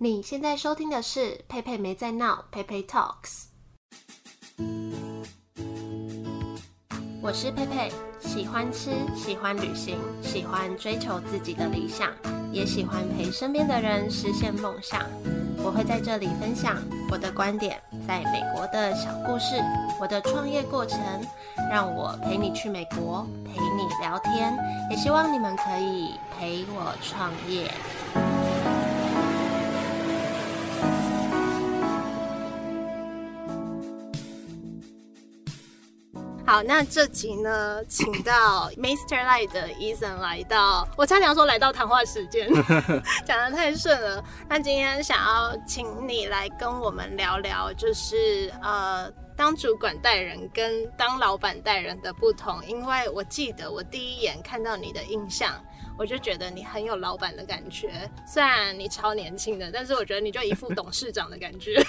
你现在收听的是佩佩没在闹，佩佩 Talks。我是佩佩，喜欢吃，喜欢旅行，喜欢追求自己的理想，也喜欢陪身边的人实现梦想。我会在这里分享我的观点，在美国的小故事，我的创业过程，让我陪你去美国，陪你聊天，也希望你们可以陪我创业。好，那这集呢，请到 Mr. Light 的 Eason 来到，我差点要说来到谈话时间，讲得太顺了。那今天想要请你来跟我们聊聊，就是呃，当主管带人跟当老板带人的不同，因为我记得我第一眼看到你的印象。我就觉得你很有老板的感觉，虽然你超年轻的，但是我觉得你就一副董事长的感觉。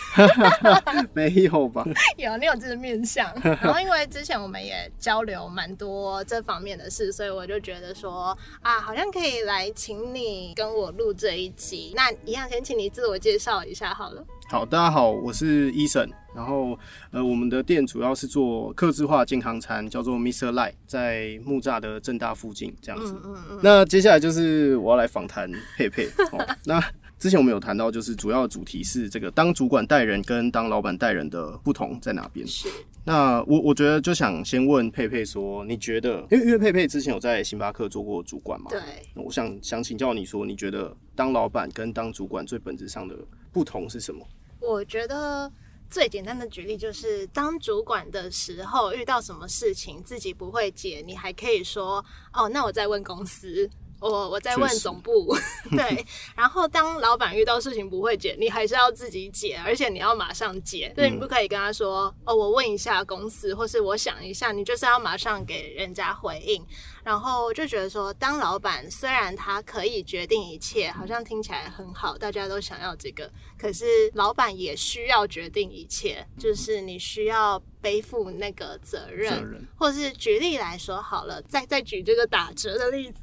没有吧？有，你有这个面相。然后因为之前我们也交流蛮多这方面的事，所以我就觉得说啊，好像可以来请你跟我录这一集。那一样，先请你自我介绍一下好了。好，大家好，我是 Eason。然后，呃，我们的店主要是做客制化健康餐，叫做 Mr. Light，在木栅的正大附近这样子。嗯嗯嗯。那接下来就是我要来访谈佩佩。哦，那之前我们有谈到，就是主要的主题是这个当主管带人跟当老板带人的不同在哪边？是。那我我觉得就想先问佩佩说，你觉得，因为因为佩佩之前有在星巴克做过主管嘛？对。我想想请教你说，你觉得当老板跟当主管最本质上的不同是什么？我觉得。最简单的举例就是，当主管的时候遇到什么事情自己不会解，你还可以说：“哦，那我再问公司。”我我再问总部，对，然后当老板遇到事情不会解，你还是要自己解，而且你要马上解，所以你不可以跟他说，哦，我问一下公司，或是我想一下，你就是要马上给人家回应。然后就觉得说，当老板虽然他可以决定一切，好像听起来很好，大家都想要这个，可是老板也需要决定一切，就是你需要。背负那个责任，责任，或是举例来说好了，再再举这个打折的例子。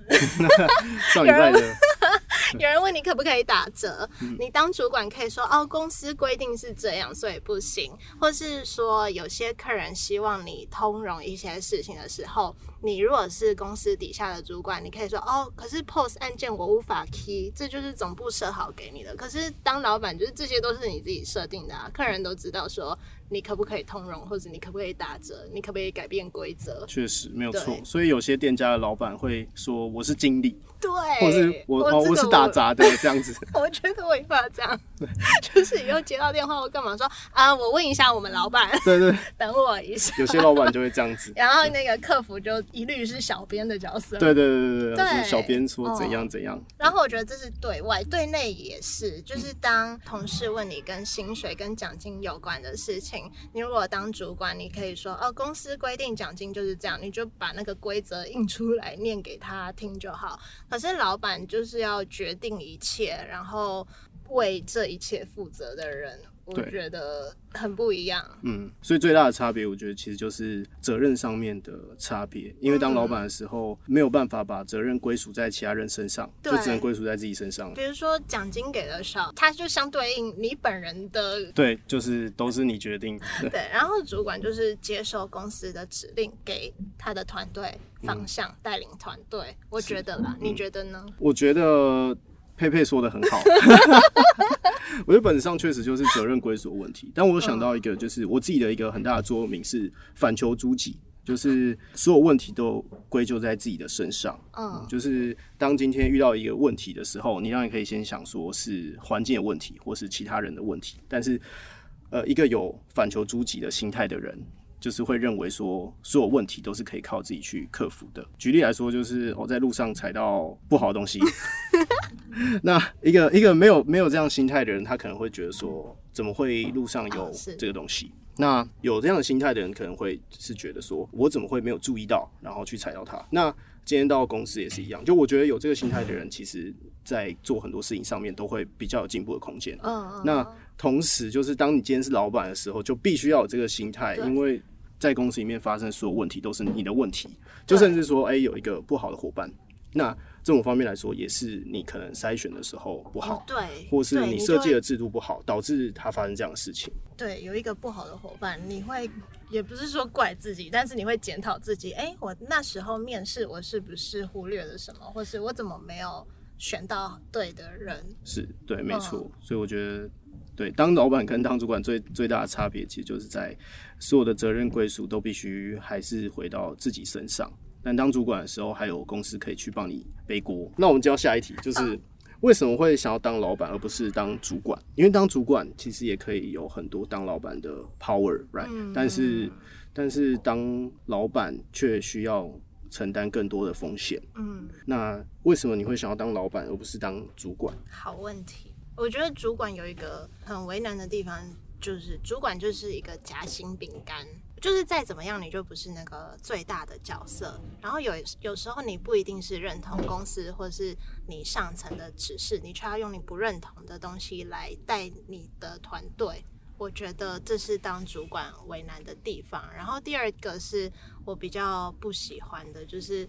上礼拜的 有人问你可不可以打折，嗯、你当主管可以说哦，公司规定是这样，所以不行。或是说有些客人希望你通融一些事情的时候，你如果是公司底下的主管，你可以说哦，可是 POS 按键我无法 key，这就是总部设好给你的。可是当老板，就是这些都是你自己设定的啊，客人都知道说。你可不可以通融，或者你可不可以打折？你可不可以改变规则？确实没有错，所以有些店家的老板会说：“我是经理。”对，或是我我，哦，我是打杂的 这样子。我觉得我也怕这样，就是以后接到电话我干嘛说啊？我问一下我们老板。对，对对，等我一下。有些老板就会这样子，然后那个客服就一律是小编的角色。对对对对对，对小编说怎样怎样，哦。然后我觉得这是对外，对内也是，就是当同事问你跟薪水跟奖金有关的事情，你如果当主管，你可以说哦，公司规定奖金就是这样，你就把那个规则印出来念给他听就好。可是老板就是要决定一切，然后为这一切负责的人，我觉得很不一样。嗯，所以最大的差别，我觉得其实就是责任上面的差别。因为当老板的时候，没有办法把责任归属在其他人身上，就只能归属在自己身上。比如说奖金给的少，它就相对应你本人的。对，就是都是你决定。对，对，然后主管就是接受公司的指令，给他的团队。方向带领团队，我觉得啦，你觉得呢？我觉得佩佩说的很好，我觉得本质上确实就是责任归属问题。但我想到一个，就是我自己的一个很大的座右铭是反求诸己，就是所有问题都归咎在自己的身上。嗯，就是当今天遇到一个问题的时候，你当然可以先想说是环境的问题，或是其他人的问题。但是，呃，一个有反求诸己的心态的人。就是会认为说，所有问题都是可以靠自己去克服的。举例来说，就是我在路上踩到不好的东西，那一个一个没有没有这样心态的人，他可能会觉得说，怎么会路上有这个东西？那有这样的心态的人，可能会是觉得说，我怎么会没有注意到，然后去踩到它？那今天到公司也是一样，就我觉得有这个心态的人，其实在做很多事情上面都会比较有进步的空间。嗯，那。同时，就是当你今天是老板的时候，就必须要有这个心态，因为在公司里面发生所有问题都是你的问题。就甚至说，哎、欸，有一个不好的伙伴，那这种方面来说，也是你可能筛选的时候不好，嗯、对，或是你设计的制度不好，导致他发生这样的事情。对，有一个不好的伙伴，你会也不是说怪自己，但是你会检讨自己，哎，我那时候面试我是不是忽略了什么，或是我怎么没有选到对的人？是对，没错。嗯、所以我觉得，对，当老板跟当主管最最大的差别，其实就是在所有的责任归属都必须还是回到自己身上。但当主管的时候，还有公司可以去帮你背锅。那我们就要下一题，就是为什么会想要当老板而不是当主管？因为当主管其实也可以有很多当老板的 power，right？、嗯、但是但是当老板却需要承担更多的风险。嗯，那为什么你会想要当老板而不是当主管？好问题，我觉得主管有一个很为难的地方，就是主管就是一个夹心饼干。就是再怎么样，你就不是那个最大的角色。然后有有时候你不一定是认同公司或是你上层的指示，你却要用你不认同的东西来带你的团队。我觉得这是当主管为难的地方。然后第二个是我比较不喜欢的，就是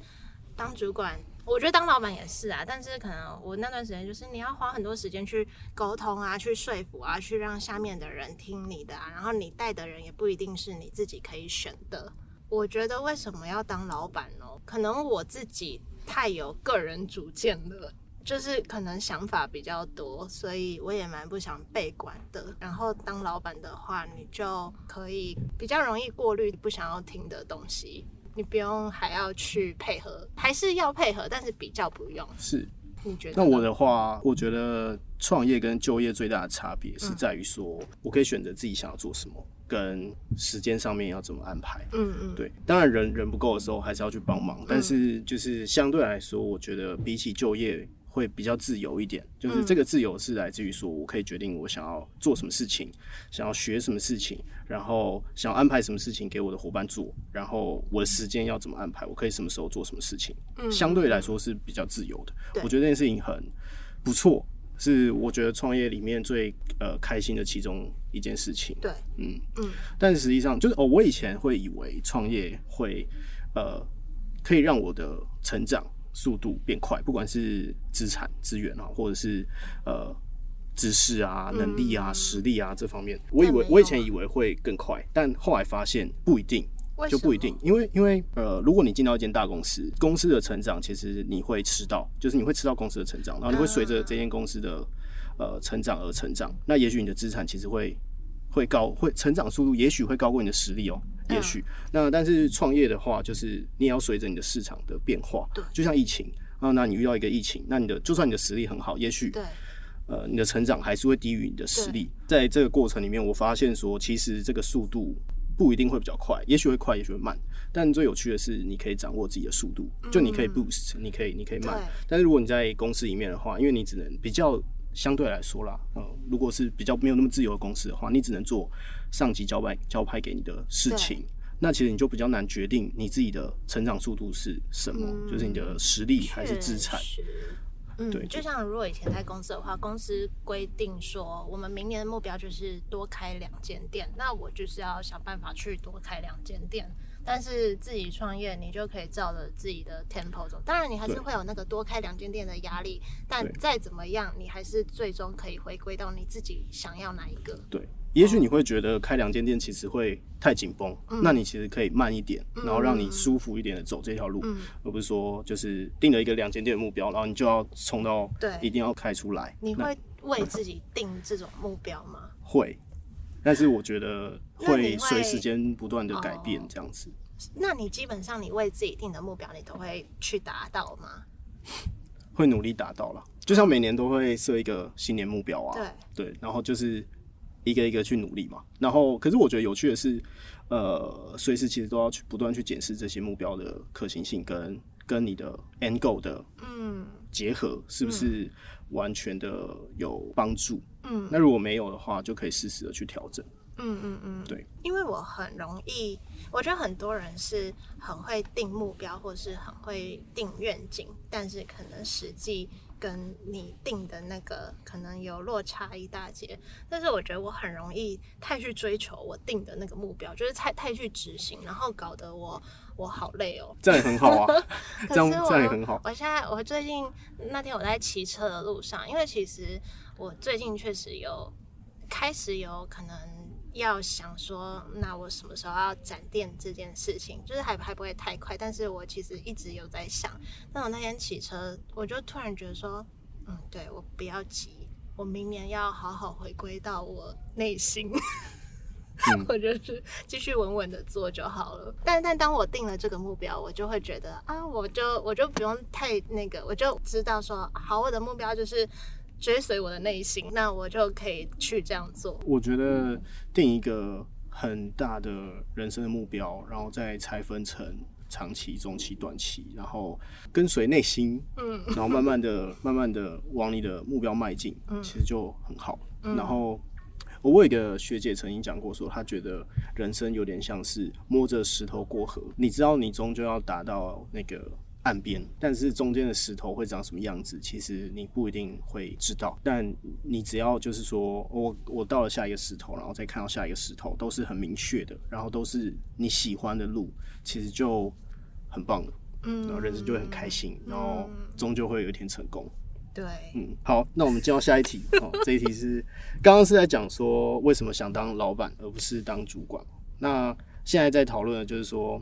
当主管。我觉得当老板也是啊，但是可能我那段时间就是你要花很多时间去沟通啊，去说服啊，去让下面的人听你的啊，然后你带的人也不一定是你自己可以选的。我觉得为什么要当老板呢？可能我自己太有个人主见了，就是可能想法比较多，所以我也蛮不想被管的。然后当老板的话，你就可以比较容易过滤不想要听的东西。你不用还要去配合，还是要配合，但是比较不用。是，你觉得？那我的话，我觉得创业跟就业最大的差别是在于说，我可以选择自己想要做什么，跟时间上面要怎么安排。嗯嗯，对。当然人人不够的时候，还是要去帮忙，但是就是相对来说，我觉得比起就业。会比较自由一点，就是这个自由是来自于说，我可以决定我想要做什么事情，想要学什么事情，然后想要安排什么事情给我的伙伴做，然后我的时间要怎么安排，我可以什么时候做什么事情，嗯相对来说是比较自由的。我觉得这件事情很不错，是我觉得创业里面最呃开心的其中一件事情。对，嗯嗯。但实际上就是哦，我以前会以为创业会呃可以让我的成长。速度变快，不管是资产资源啊，或者是呃知识啊、能力啊、嗯、实力啊这方面，我以为我以前以为会更快，但后来发现不一定，就不一定，因为因为呃，如果你进到一间大公司，公司的成长其实你会吃到，就是你会吃到公司的成长，然后你会随着这间公司的呃成长而成长，那也许你的资产其实会会高，会成长速度也许会高过你的实力哦。也许，那但是创业的话，就是你也要随着你的市场的变化，对，就像疫情啊，那你遇到一个疫情，那你的就算你的实力很好，也许对，呃，你的成长还是会低于你的实力。在这个过程里面，我发现说，其实这个速度不一定会比较快，也许会快，也许会慢。但最有趣的是，你可以掌握自己的速度，就你可以 boost，你可以你可以慢。但是如果你在公司里面的话，因为你只能比较相对来说啦，呃，如果是比较没有那么自由的公司的话，你只能做。上级交派交派给你的事情，那其实你就比较难决定你自己的成长速度是什么，嗯、就是你的实力还是资产。嗯，对，就像如果以前在公司的话，公司规定说我们明年的目标就是多开两间店，那我就是要想办法去多开两间店。但是自己创业，你就可以照着自己的 tempo 走。当然，你还是会有那个多开两间店的压力，但再怎么样，你还是最终可以回归到你自己想要哪一个。对。也许你会觉得开两间店其实会太紧绷，嗯、那你其实可以慢一点，嗯、然后让你舒服一点的走这条路，嗯、而不是说就是定了一个两间店的目标，然后你就要冲到对，一定要开出来。你会为自己定这种目标吗？会，但是我觉得会随时间不断的改变这样子。那你基本上你为自己定的目标，你都会去达到吗？会努力达到了，就像每年都会设一个新年目标啊，对。对，然后就是。一个一个去努力嘛，然后可是我觉得有趣的是，呃，随时其实都要去不断去检视这些目标的可行性跟跟你的 end goal 的嗯。结合是不是完全的有帮助？嗯，那如果没有的话，就可以适时的去调整。嗯嗯嗯，对，因为我很容易，我觉得很多人是很会定目标或是很会定愿景，但是可能实际跟你定的那个可能有落差一大截。但是我觉得我很容易太去追求我定的那个目标，就是太太去执行，然后搞得我我好累哦。这样也很好啊，这样这样也很好。我现在我最近那天我在骑车的路上，因为其实我最近确实有开始有可能。要想说，那我什么时候要展店这件事情，就是还还不会太快。但是我其实一直有在想。但我那天骑车，我就突然觉得说，嗯，对，我不要急，我明年要好好回归到我内心，嗯、我就是继续稳稳的做就好了。但但当我定了这个目标，我就会觉得啊，我就我就不用太那个，我就知道说，好，我的目标就是。追随我的内心，那我就可以去这样做。我觉得定一个很大的人生的目标，然后再拆分成长期、中期、短期，然后跟随内心，嗯，然后慢慢的、慢慢的往你的目标迈进，嗯，其实就很好。嗯，然后我我有一个学姐曾经讲过，说她觉得人生有点像是摸着石头过河，你知道你终究要达到那个。岸边，但是中间的石头会长什么样子，其实你不一定会知道。但你只要就是说，我我到了下一个石头，然后再看到下一个石头，都是很明确的，然后都是你喜欢的路，其实就很棒了。嗯，然后人生就会很开心，然后终究会有一天成功。对，嗯，好，那我们进到下一题。哦，这一题是刚刚是在讲说为什么想当老板而不是当主管。那现在在讨论的就是说，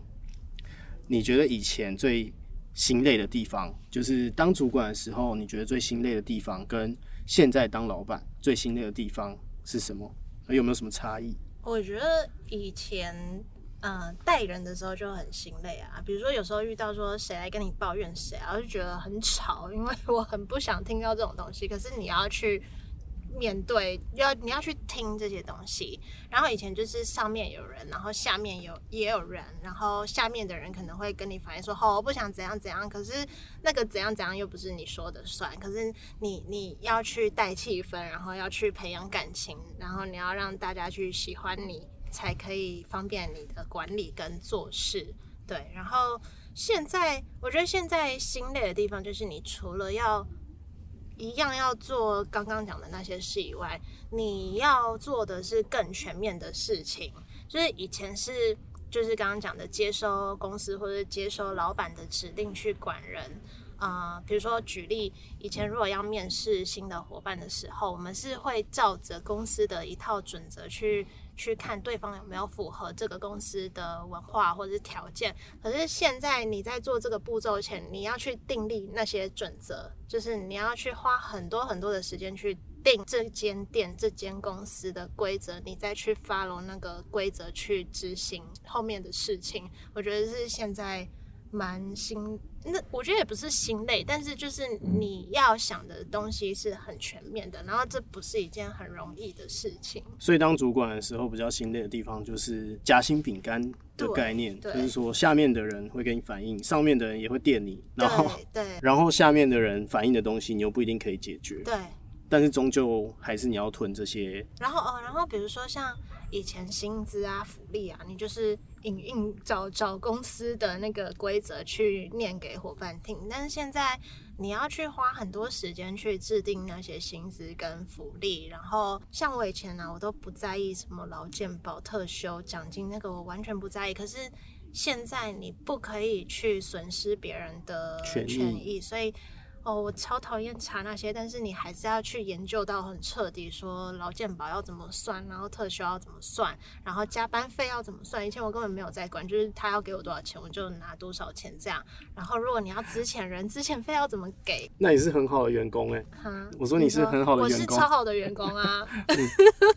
你觉得以前最心累的地方，就是当主管的时候，你觉得最心累的地方，跟现在当老板最心累的地方是什么？有没有什么差异？我觉得以前，嗯、带人的时候就很心累啊。比如说，有时候遇到说谁来跟你抱怨谁啊，我就觉得很吵，因为我很不想听到这种东西。可是你要去。面对要你要去听这些东西，然后以前就是上面有人，然后下面有也有人，然后下面的人可能会跟你反映说，哦，我不想怎样怎样，可是那个怎样怎样又不是你说的算，可是你你要去带气氛，然后要去培养感情，然后你要让大家去喜欢你，才可以方便你的管理跟做事。对，然后现在我觉得现在心累的地方就是你除了要。一样要做刚刚讲的那些事以外，你要做的是更全面的事情。就是以前是，就是刚刚讲的接收公司或者接收老板的指令去管人。啊、比如说举例，以前如果要面试新的伙伴的时候，我们是会照着公司的一套准则去。去看对方有没有符合这个公司的文化或者是条件。可是现在你在做这个步骤前，你要去订立那些准则，就是你要去花很多很多的时间去定这间店、这间公司的规则，你再去 follow 那个规则去执行后面的事情。我觉得是现在。蛮心，那我觉得也不是心累，但是就是你要想的东西是很全面的，然后这不是一件很容易的事情。所以当主管的时候，比较心累的地方就是夹心饼干的概念，就是说下面的人会给你反应，上面的人也会电你，然后对，对，然后下面的人反映的东西，你又不一定可以解决，对，但是终究还是你要吞这些。然后哦，然后比如说像以前薪资啊、福利啊，你就是。硬硬找找公司的那个规则去念给伙伴听，但是现在你要去花很多时间去制定那些薪资跟福利，然后像我以前呢、啊，我都不在意什么劳健保、特休、奖金，那个我完全不在意。可是现在你不可以去损失别人的权益，所以。哦，我超讨厌查那些，但是你还是要去研究到很彻底，说劳健保要怎么算，然后特休要怎么算，然后加班费要怎么算。以前我根本没有在管，就是他要给我多少钱，我就拿多少钱这样。然后如果你要资遣人，资遣费要怎么给？那你是很好的员工哎。哈，我说你是很好的员工，我是超好的员工啊，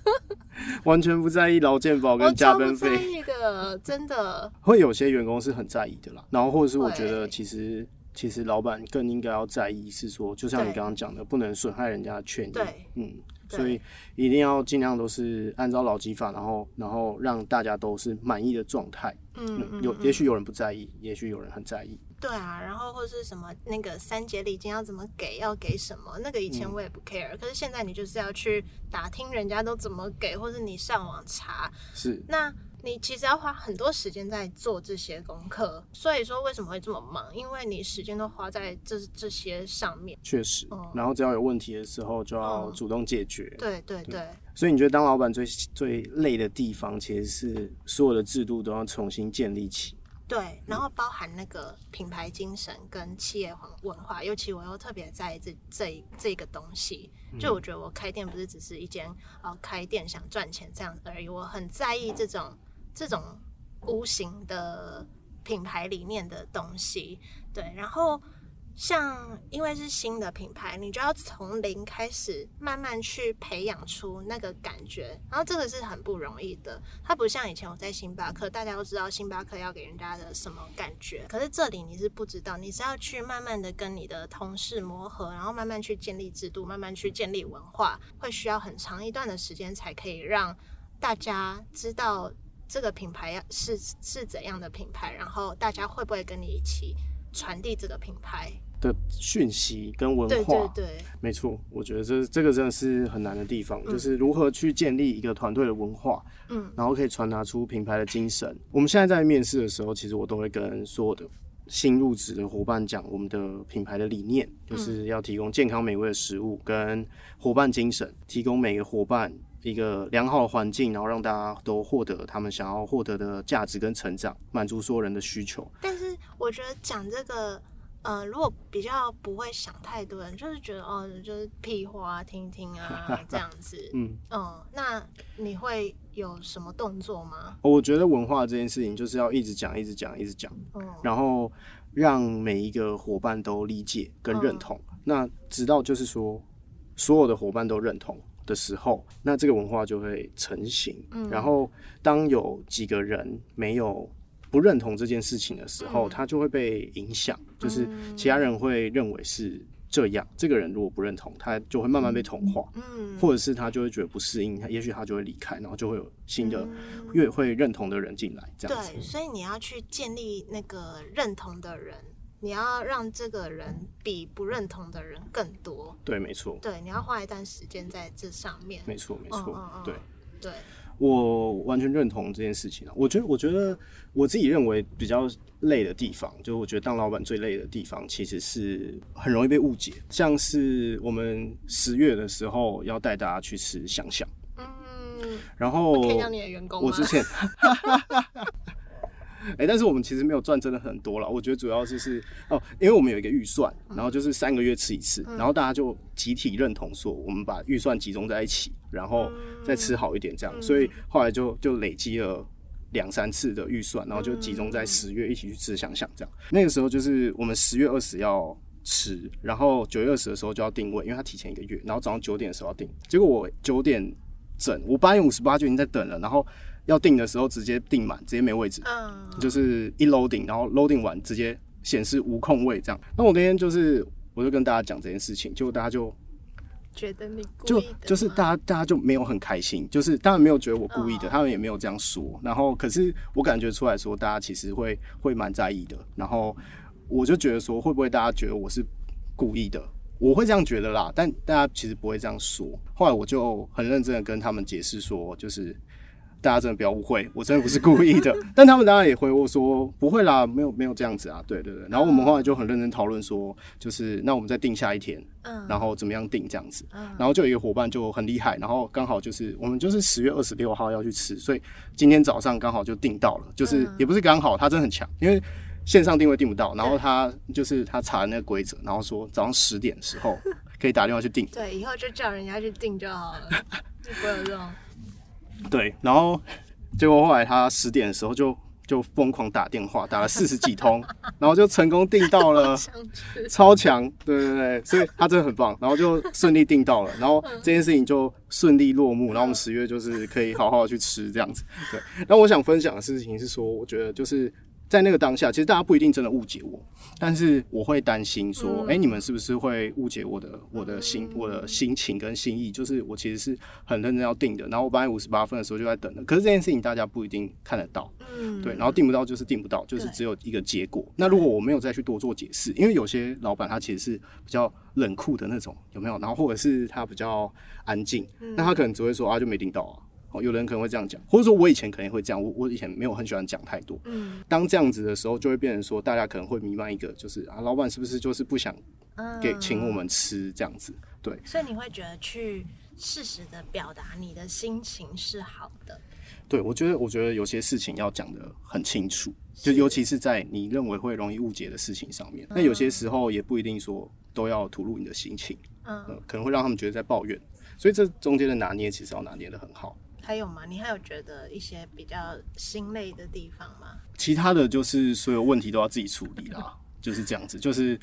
完全不在意劳健保跟加班费。在意的，真的。会有些员工是很在意的啦，然后或者是我觉得其实。其实老板更应该要在意，是说，就像你刚刚讲的，不能损害人家的权益。对，嗯，所以一定要尽量都是按照劳基法，然后，然后让大家都是满意的状态。嗯，嗯，有，也许有人不在意，也许有人很在意。对啊，然后或是什么那个三节礼金要怎么给，要给什么？那个以前我也不 care，嗯，可是现在你就是要去打听人家都怎么给，或是你上网查。是。那你其实要花很多时间在做这些功课。所以说为什么会这么忙？因为你时间都花在这这些上面。确实，嗯，然后只要有问题的时候，就要主动解决。嗯、对对对，对。所以你觉得当老板最最累的地方，其实是所有的制度都要重新建立起。对，然后包含那个品牌精神跟企业文化，尤其我又特别在意这这这个东西。就我觉得我开店不是只是一间呃开店想赚钱这样而已，我很在意这种这种无形的品牌理念的东西。对，然后。像因为是新的品牌，你就要从零开始，慢慢去培养出那个感觉，然后这个是很不容易的。它不像以前我在星巴克，大家都知道星巴克要给人家的什么感觉，可是这里你是不知道，你是要去慢慢的跟你的同事磨合，然后慢慢去建立制度，慢慢去建立文化，会需要很长一段的时间才可以让大家知道这个品牌是是怎样的品牌，然后大家会不会跟你一起传递这个品牌。的讯息跟文化，对对对，没错，我觉得这这个真的是很难的地方，嗯，就是如何去建立一个团队的文化，嗯，然后可以传达出品牌的精神。我们现在在面试的时候，其实我都会跟所有的新入职的伙伴讲，我们的品牌的理念就是要提供健康美味的食物跟伙伴精神，提供每个伙伴一个良好的环境，然后让大家都获得他们想要获得的价值跟成长，满足所有人的需求。但是我觉得讲这个。呃，如果比较不会想太多人，就是觉得哦，就是屁话听听啊 这样子。嗯嗯，那你会有什么动作吗？我觉得文化这件事情就是要一直讲，一直讲，一直讲，嗯，然后让每一个伙伴都理解跟认同。嗯，那直到就是说所有的伙伴都认同的时候，那这个文化就会成型。嗯，然后当有几个人没有。不认同这件事情的时候，他就会被影响，就是其他人会认为是这样。这个人如果不认同，他就会慢慢被同化，嗯或者是他就会觉得不适应，他也许他就会离开，然后就会有新的越会认同的人进来。这样子。对，所以你要去建立那个认同的人，你要让这个人比不认同的人更多。对，没错。对，你要花一段时间在这上面。没错，没错。对，对。我完全认同这件事情。我觉得，我觉得我自己认为比较累的地方，就我觉得当老板最累的地方，其实是很容易被误解。像是我们十月的时候要带大家去吃饗饗，嗯，然后我之前。哎、欸，但是我们其实没有赚真的很多了。我觉得主要就是哦，因为我们有一个预算，然后就是三个月吃一次，然后大家就集体认同说，我们把预算集中在一起，然后再吃好一点这样。所以后来就就累积了两三次的预算，然后就集中在十月一起去吃想想这样。那个时候就是我们十月二十要吃，然后九月二十的时候就要定位，因为他提前一个月，然后早上九点的时候要定。结果我九点整，我八点五十八就已经在等了，然后。要订的时候直接订满，直接没位置，嗯，就是一 loading，然后 loading 完直接显示无空位这样。那我那天就是，我就跟大家讲这件事情，就大家就觉得你故意的，就就是大家大家就没有很开心，就是当然没有觉得我故意的，他们也没有这样说。然后可是我感觉出来说，大家其实会会蛮在意的。然后我就觉得说，会不会大家觉得我是故意的？我会这样觉得啦，但大家其实不会这样说。后来我就很认真的跟他们解释说，就是。大家真的不要误会，我真的不是故意的。但他们当然也回我说不会啦，没有没有这样子啊，对对对。然后我们后来就很认真讨论说，就是那我们再定下一天，嗯，然后怎么样定这样子，嗯，然后就有一个伙伴就很厉害，然后刚好就是我们就是十月二十六号要去吃，所以今天早上刚好就定到了，就是也不是刚好，他真的很强，因为线上定位定不到，然后他就是他查那个规则，然后说早上十点的时候可以打电话去订，对，以后就叫人家去订就好了，就不会有这种。对，然后结果后来他十点的时候就就疯狂打电话，打了 四十几通，然后就成功订到了，超强，对对对，所以他真的很棒，然后就顺利订到了，然后这件事情就顺利落幕，然后我们十月就是可以好好的去吃这样子。对，那我想分享的事情是说，我觉得就是。在那个当下，其实大家不一定真的误解我，但是我会担心说，哎、嗯欸，你们是不是会误解我的我的心我的心情跟心意？就是我其实是很认真要定的，然后我八点五十八分的时候就在等了。可是这件事情大家不一定看得到，嗯，对，然后定不到就是定不到，就是只有一个结果。那如果我没有再去多做解释，因为有些老板他其实是比较冷酷的那种，有没有？然后或者是他比较安静，那他可能只会说啊，就没定到啊。哦，有的人可能会这样讲，或者说我以前可能会这样，我我以前没有很喜欢讲太多。嗯，当这样子的时候，就会变成说，大家可能会弥漫一个，就是啊，老板是不是就是不想给请我们吃这样子？对。所以你会觉得去适时的表达你的心情是好的。对，我觉得，我觉得有些事情要讲的很清楚，就尤其是在你认为会容易误解的事情上面。那有些时候也不一定说都要吐露你的心情，嗯、呃，可能会让他们觉得在抱怨。所以这中间的拿捏，其实要拿捏的很好。还有吗？你还有觉得一些比较心累的地方吗？其他的就是所有问题都要自己处理啦，就是这样子，就是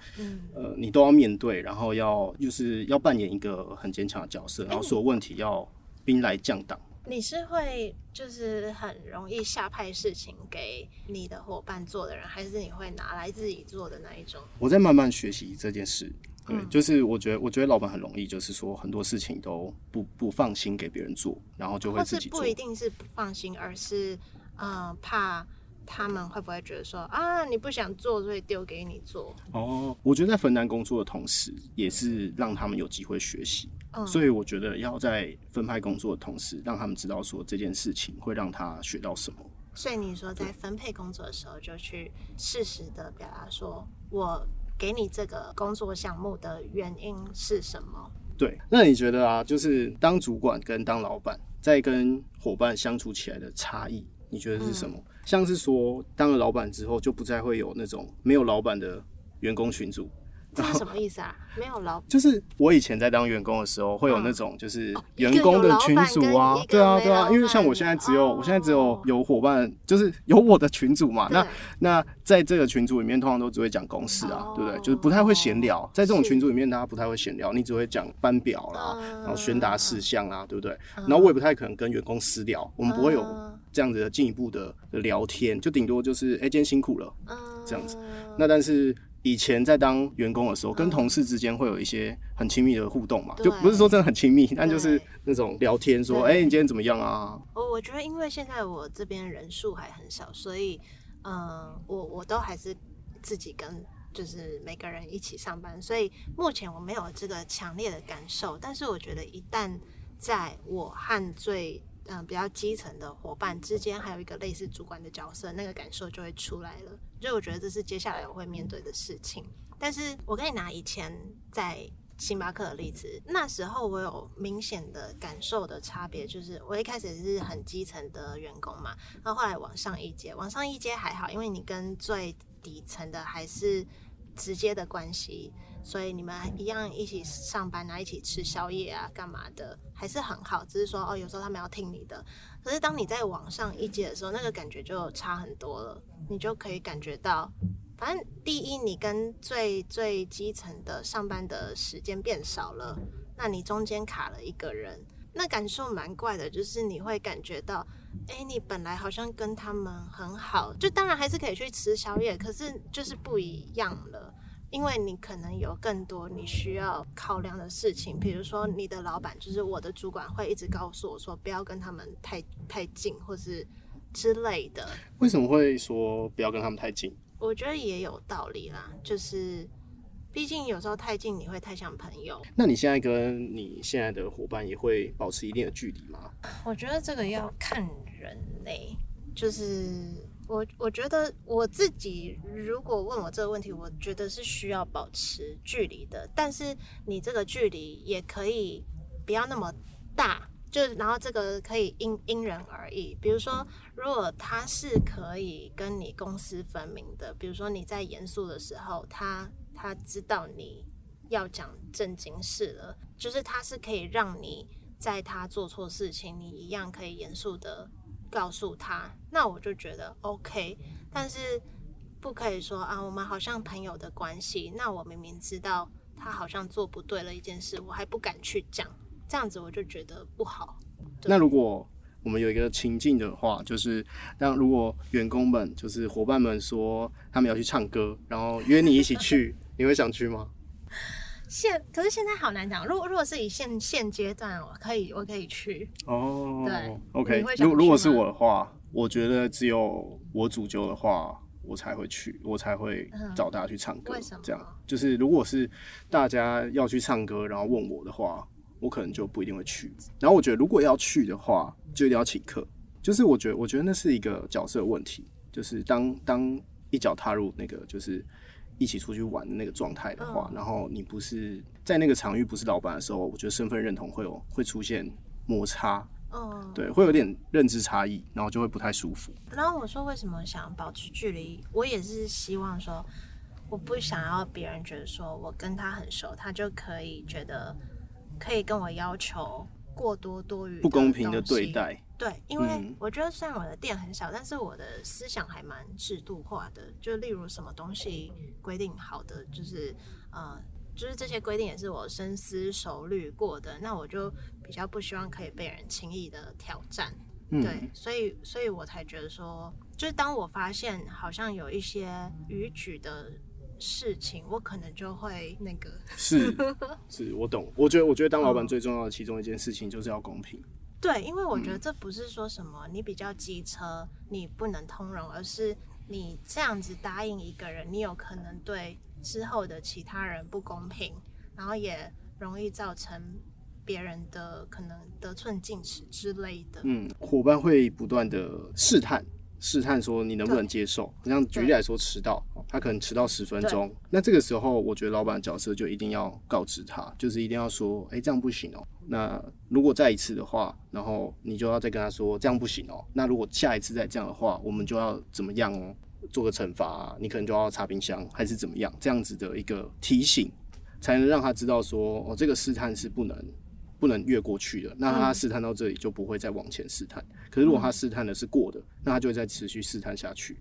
呃，你都要面对，然后要就是要扮演一个很坚强的角色，然后所有问题要兵来将挡。你是会就是很容易下派事情给你的伙伴做的人，还是你会拿来自己做的那一种？我在慢慢学习这件事。对，就是我觉得，我觉得老板很容易，就是说很多事情都不不放心给别人做，然后就会自己做。不一定是不放心，而是呃怕他们会不会觉得说啊你不想做，所以丢给你做。哦，我觉得在分担工作的同时，也是让他们有机会学习。嗯，所以我觉得要在分派工作的同时，让他们知道说这件事情会让他学到什么。所以你说在分配工作的时候，就去适时的表达说，我给你这个工作项目的原因是什么？对，那你觉得啊，就是当主管跟当老板在跟伙伴相处起来的差异，你觉得是什么？嗯，像是说当了老板之后，就不再会有那种没有老板的员工群组。这是什么意思啊？没有老 就是我以前在当员工的时候，会有那种就是员工的群组啊，对啊对啊，因为像我现在只有我现在只有有伙伴，就是有我的群组嘛。那那在这个群组里面，通常都只会讲公事啊，对不对？就是不太会闲聊。在这种群组里面，大家不太会闲聊，你只会讲班表啦，然后宣达事项啊，对不对？然后我也不太可能跟员工私聊，我们不会有这样子的进一步的聊天，就顶多就是哎，今天辛苦了，这样子。那但是。以前在当员工的时候，跟同事之间会有一些很亲密的互动嘛，就不是说真的很亲密，但就是那种聊天，说，哎，你今天怎么样啊？我我觉得，因为现在我这边人数还很少，所以，嗯，我我都还是自己跟就是每个人一起上班，所以目前我没有这个强烈的感受。但是我觉得，一旦在我和最嗯，比较基层的伙伴之间还有一个类似主管的角色，那个感受就会出来了。所以我觉得这是接下来我会面对的事情。但是我可以拿以前在星巴克的例子，那时候我有明显的感受的差别，就是我一开始是很基层的员工嘛，然后后来往上一阶，往上一阶还好，因为你跟最底层的还是直接的关系。所以你们一样一起上班啊，一起吃宵夜啊，干嘛的，还是很好。只是说哦，有时候他们要听你的。可是当你在网上一阶的时候，那个感觉就差很多了。你就可以感觉到，反正第一，你跟最最基层的上班的时间变少了，那你中间卡了一个人，那感受蛮怪的。就是你会感觉到，哎，你本来好像跟他们很好，就当然还是可以去吃宵夜，可是就是不一样了。因为你可能有更多你需要考量的事情，比如说你的老板就是我的主管，会一直告诉我说不要跟他们太太近，或是之类的。为什么会说不要跟他们太近？我觉得也有道理啦，就是毕竟有时候太近你会太像朋友。那你现在跟你现在的伙伴也会保持一定的距离吗？我觉得这个要看人嘞，就是。我我觉得我自己如果问我这个问题，我觉得是需要保持距离的。但是你这个距离也可以不要那么大，就然后这个可以因因人而异。比如说，如果他是可以跟你公私分明的，比如说你在严肃的时候，他他知道你要讲正经事了，就是他是可以让你在他做错事情，你一样可以严肃的。告诉他，那我就觉得 OK，但是不可以说啊，我们好像朋友的关系。那我明明知道他好像做不对了一件事，我还不敢去讲，这样子我就觉得不好。那如果我们有一个情境的话，就是让如果员工们就是伙伴们说他们要去唱歌，然后约你一起去，你会想去吗？现可是现在好难讲。如果如果是以现现阶段，我可以我可以去哦。对，OK。如如果是我的话，我觉得只有我主揪的话，我才会去，我才会找大家去唱歌。为什么？这样就是如果是大家要去唱歌，然后问我的话，我可能就不一定会去。然后我觉得如果要去的话，就一定要请客。就是我觉得，我觉得那是一个角色问题。就是当当一脚踏入那个就是一起出去玩的那个状态的话，然后你不是在那个场域不是老板的时候，我觉得身份认同会有会出现摩擦。嗯，对，会有点认知差异，然后就会不太舒服。然后我说为什么想保持距离，我也是希望说，我不想要别人觉得说我跟他很熟，他就可以觉得可以跟我要求过多多余不公平的对待。对，因为我觉得虽然我的店很小，但是我的思想还蛮制度化的。就例如什么东西规定好的，就是呃。就是这些规定也是我深思熟虑过的，那我就比较不希望可以被人轻易的挑战，嗯、对，所以所以我才觉得说，就是当我发现好像有一些逾矩的事情，我可能就会那个，是是，我懂，我觉得我觉得当老板最重要的其中一件事情就是要公平，对，因为我觉得这不是说什么你比较机车，你不能通融，而是你这样子答应一个人，你有可能对。之后的其他人不公平，然后也容易造成别人的可能得寸进尺之类的。嗯，伙伴会不断的试探，试探说你能不能接受。像举例来说，迟到，他可能迟到十分钟，那这个时候我觉得老板的角色就一定要告知他，就是一定要说，哎，这样不行哦。那如果再一次的话，然后你就要再跟他说，这样不行哦。那如果下一次再这样的话，我们就要怎么样哦？做个惩罚啊，你可能就要擦冰箱，还是怎么样？这样子的一个提醒，才能让他知道说，哦，这个试探是不能不能越过去的。那他试探到这里就不会再往前试探。可是如果他试探的是过的，那他就会再持续试探下去。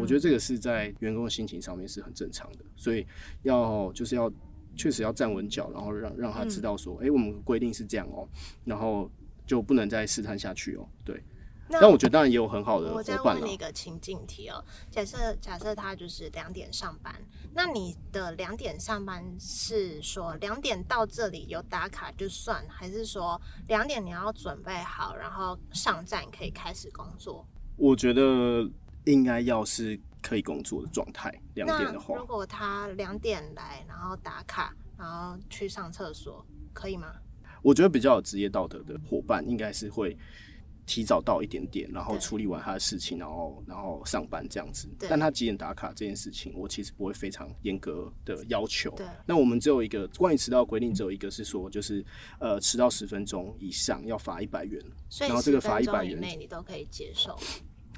我觉得这个是在员工的心情上面是很正常的，所以要就是要确实要站稳脚，然后让让他知道说，哎，我们规定是这样哦，然后就不能再试探下去哦，对。那但我觉得当然也有很好的伙伴。我再问你一个情境题哦，假设假设他就是两点上班，那你的两点上班是说两点到这里有打卡就算，还是说两点你要准备好，然后上站可以开始工作？我觉得应该要是可以工作的状态。两点的话，如果他两点来，然后打卡，然后去上厕所，可以吗？我觉得比较有职业道德的伙伴应该是会。提早到一点点，然后处理完他的事情，然后然后上班这样子。但他几点打卡这件事情，我其实不会非常严格的要求。对。那我们只有一个关于迟到规定，只有一个是说，就是呃迟到十分钟以上要罚一百元。然后这个罚一百元内你都可以接受？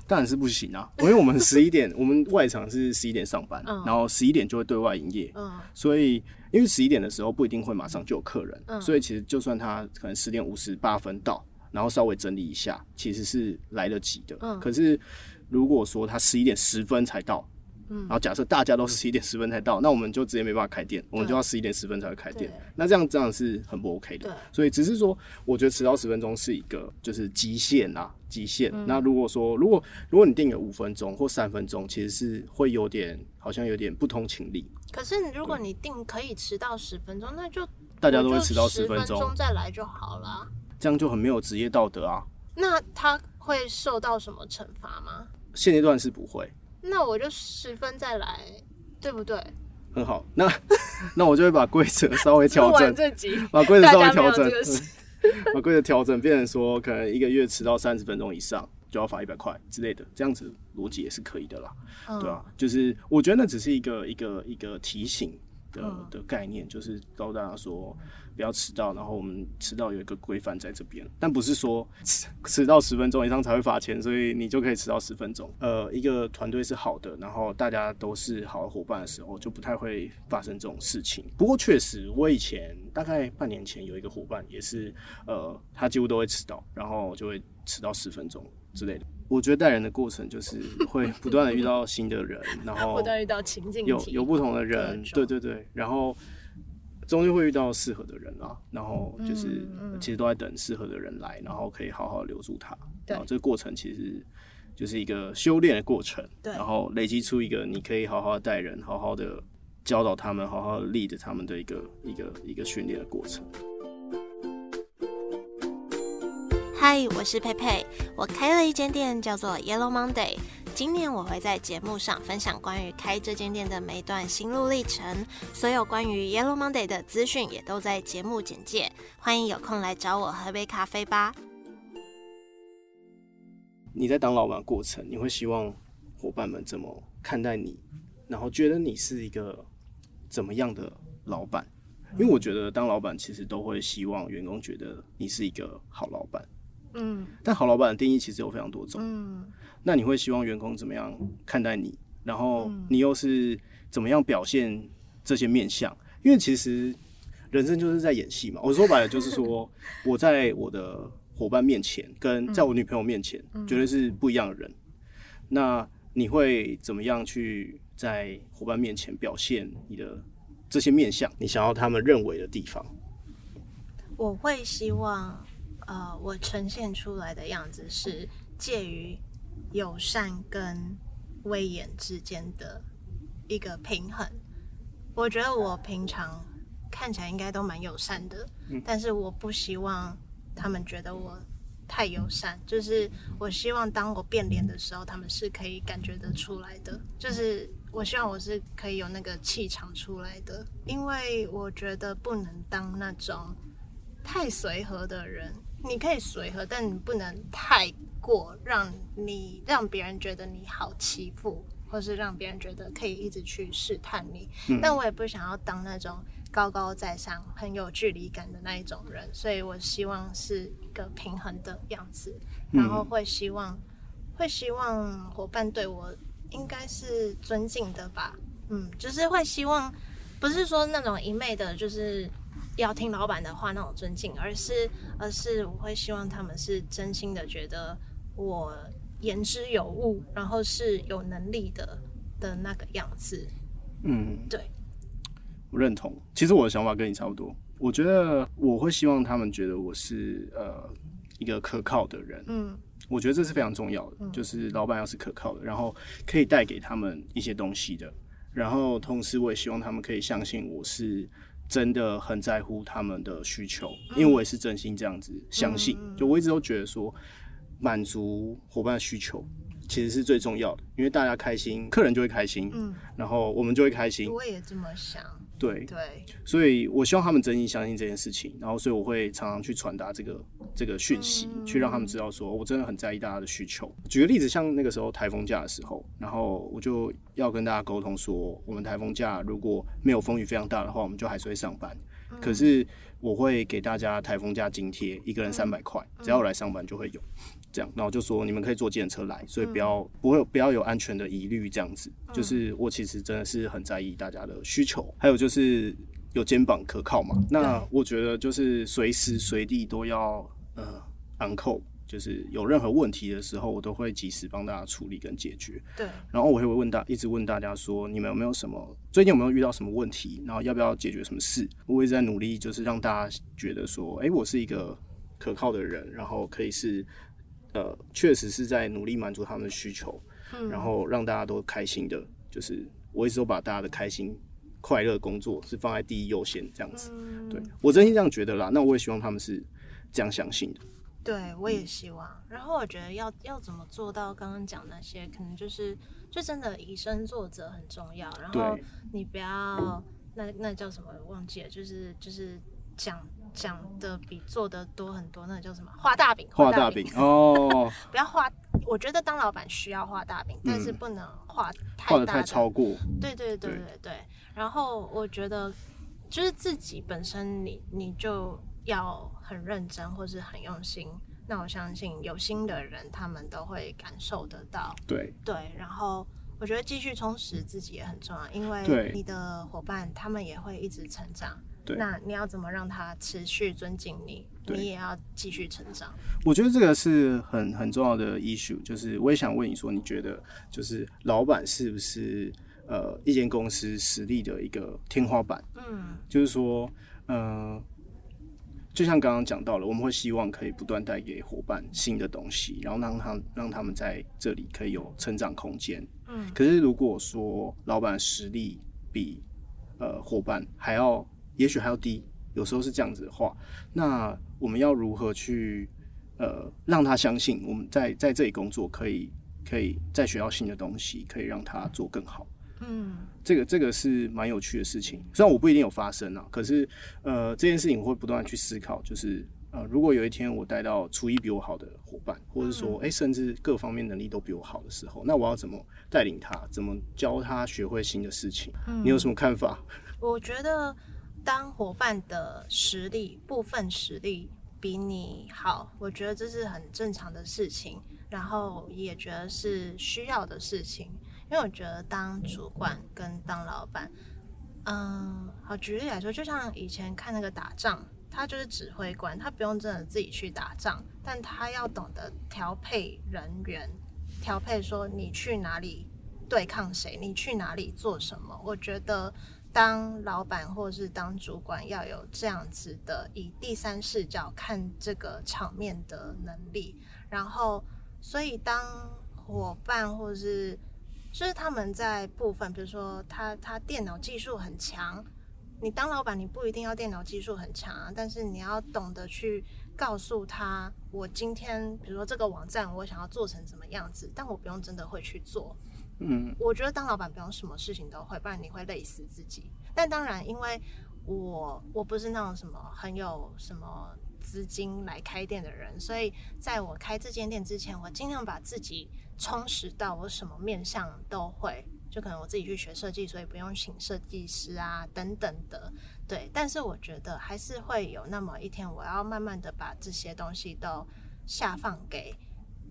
当然是不行啊，因为我们十一点，我们外场是十一点上班，然后十一点就会对外营业。嗯。所以因为十一点的时候不一定会马上就有客人，所以其实就算他可能十点五十八分到。然后稍微整理一下，其实是来得及的。嗯。可是如果说他十一点十分才到，嗯，然后假设大家都是十一点十分才到，那我们就直接没办法开店，我们就要十一点十分才会开店。那这样这样是很不 OK 的。对。所以只是说，我觉得迟到十分钟是一个就是极限啊，极限。那如果说如果如果你定个五分钟或三分钟，其实是会有点好像有点不通情理。可是如果你定可以迟到十分钟，那就大家都会迟到十分钟再来就好了。这样就很没有职业道德啊！那他会受到什么惩罚吗？现阶段是不会。那我就十分再来，对不对？很好，那 那我就会把规则稍微调整，把规则稍微调整，把规则调整，变成说可能一个月迟到三十分钟以上就要罚一百块之类的，这样子逻辑也是可以的啦，嗯、对啊，就是我觉得那只是一个一个一个提醒。的的概念就是告诉大家说不要迟到，然后我们迟到有一个规范在这边，但不是说迟 迟到十分钟以上才会罚钱，所以你就可以迟到十分钟。呃，一个团队是好的，然后大家都是好的伙伴的时候，就不太会发生这种事情。不过确实，我以前大概半年前有一个伙伴也是，呃，他几乎都会迟到，然后就会迟到十分钟之类的。我觉得带人的过程就是会不断的遇到新的人，然后不断遇到情境，有有不同的人，对对对，然后终究会遇到适合的人啊，然后就是其实都在等适合的人来，然后可以好好留住他。然后这个过程其实就是一个修炼的过程，然后累积出一个你可以好好的带人，好好的教导他们，好好的 lead 他们的一个一个一个训练的过程。嗨，我是佩佩。我开了一间店，叫做 Yellow Monday。今年我会在节目上分享关于开这间店的每一段心路历程。所有关于 Yellow Monday 的资讯也都在节目简介。欢迎有空来找我喝杯咖啡吧。你在当老板过程，你会希望伙伴们怎么看待你？然后觉得你是一个怎么样的老板？因为我觉得当老板其实都会希望员工觉得你是一个好老板。嗯，但好老板的定义其实有非常多种。嗯，那你会希望员工怎么样看待你？然后你又是怎么样表现这些面相？因为其实人生就是在演戏嘛。我说白了就是说，我在我的伙伴面前跟在我女朋友面前绝对是不一样的人。那你会怎么样去在伙伴面前表现你的这些面相？你想要他们认为的地方？我会希望，呃，我呈现出来的样子是介于友善跟威严之间的一个平衡。我觉得我平常看起来应该都蛮友善的，嗯，但是我不希望他们觉得我太友善。就是我希望当我变脸的时候，他们是可以感觉得出来的。就是我希望我是可以有那个气场出来的，因为我觉得不能当那种太随和的人。你可以随和，但你不能太过，让你让别人觉得你好欺负。或是让别人觉得可以一直去试探你，嗯，但我也不想要当那种高高在上、很有距离感的那一种人，所以我希望是一个平衡的样子，然后会希望会希望伙伴对我应该是尊敬的吧，嗯，就是会希望不是说那种一昧的，就是要听老板的话那种尊敬，而是而是我会希望他们是真心的觉得我。言之有物，然后是有能力的的那个样子。嗯，对，我认同。其实我的想法跟你差不多。我觉得我会希望他们觉得我是呃一个可靠的人。嗯，我觉得这是非常重要的，嗯、就是老板要是可靠的，然后可以带给他们一些东西的。然后同时，我也希望他们可以相信我是真的很在乎他们的需求，嗯、因为我也是真心这样子相信。嗯、就我一直都觉得说。满足伙伴的需求其实是最重要的，因为大家开心，客人就会开心，嗯，然后我们就会开心。我也这么想。对对，所以我希望他们真心相信这件事情，然后所以我会常常去传达这个这个讯息，嗯，去让他们知道说我真的很在意大家的需求。举个例子，像那个时候台风假的时候，然后我就要跟大家沟通说，我们台风假如果没有风雨非常大的话，我们就还是会上班。可是我会给大家台风假津贴，一个人三百块，只要我来上班就会有。这样，然后就说你们可以坐计程车来，所以不要不会不要有安全的疑虑。这样子，就是我其实真的是很在意大家的需求，还有就是有肩膀可靠嘛。那我觉得就是随时随地都要呃 on call，就是有任何问题的时候，我都会及时帮大家处理跟解决。对，然后我会问大一直问大家说，你们有没有什么最近有没有遇到什么问题，然后要不要解决什么事？我一直在努力，就是让大家觉得说，哎，我是一个可靠的人，然后可以是。呃，确实是在努力满足他们的需求，嗯，然后让大家都开心的。就是我一直都把大家的开心、快乐工作是放在第一优先，这样子。嗯，对，我真心这样觉得啦。那我也希望他们是这样相信的。对，我也希望。嗯，然后我觉得要要怎么做到刚刚讲那些，可能就是就真的以身作则很重要。然后你不要那那叫什么忘记了，就是就是讲。讲的比做的多很多，那个叫什么？画大饼，画大饼哦！不要画，我觉得当老板需要画大饼，嗯，但是不能画太大的，画得太超过。对对对对对，对。然后我觉得，就是自己本身你，你你就要很认真或是很用心。那我相信有心的人，他们都会感受得到。对对。然后我觉得继续充实自己也很重要，因为你的伙伴他们也会一直成长。对那你要怎么让他持续尊敬你？你也要继续成长。我觉得这个是很很重要的 issue，就是我也想问你说，你觉得就是老板是不是呃一间公司实力的一个天花板？嗯，就是说，呃，就像刚刚讲到了，我们会希望可以不断带给伙伴新的东西，然后让他让他们在这里可以有成长空间。嗯，可是如果说老板实力比呃伙伴还要也许还要低，有时候是这样子的话，那我们要如何去呃让他相信我们在在这里工作可以可以再学到新的东西，可以让他做更好？嗯，这个这个是蛮有趣的事情。虽然我不一定有发生啊，可是呃，这件事情我会不断去思考，就是呃，如果有一天我带到厨艺比我好的伙伴，或者说哎、欸，甚至各方面能力都比我好的时候，那我要怎么带领他，怎么教他学会新的事情？嗯、你有什么看法？我觉得当伙伴的实力部分实力比你好，我觉得这是很正常的事情。然后也觉得是需要的事情，因为我觉得当主管跟当老板，嗯，好，举例来说，就像以前看那个打仗，他就是指挥官，他不用真的自己去打仗，但他要懂得调配人员，调配说你去哪里对抗谁，你去哪里做什么。我觉得当老板或是当主管要有这样子的以第三视角看这个场面的能力，然后。所以，当伙伴或是就是他们在部分，比如说他他电脑技术很强，你当老板你不一定要电脑技术很强啊，但是你要懂得去告诉他，我今天比如说这个网站我想要做成什么样子，但我不用真的会去做。嗯，我觉得当老板不用什么事情都会，不然你会累死自己。但当然，因为我我不是那种什么很有什么。资金来开店的人，所以在我开这间店之前，我尽量把自己充实到我什么面向都会。就可能我自己去学设计，所以不用请设计师啊等等的。对，但是我觉得还是会有那么一天，我要慢慢的把这些东西都下放给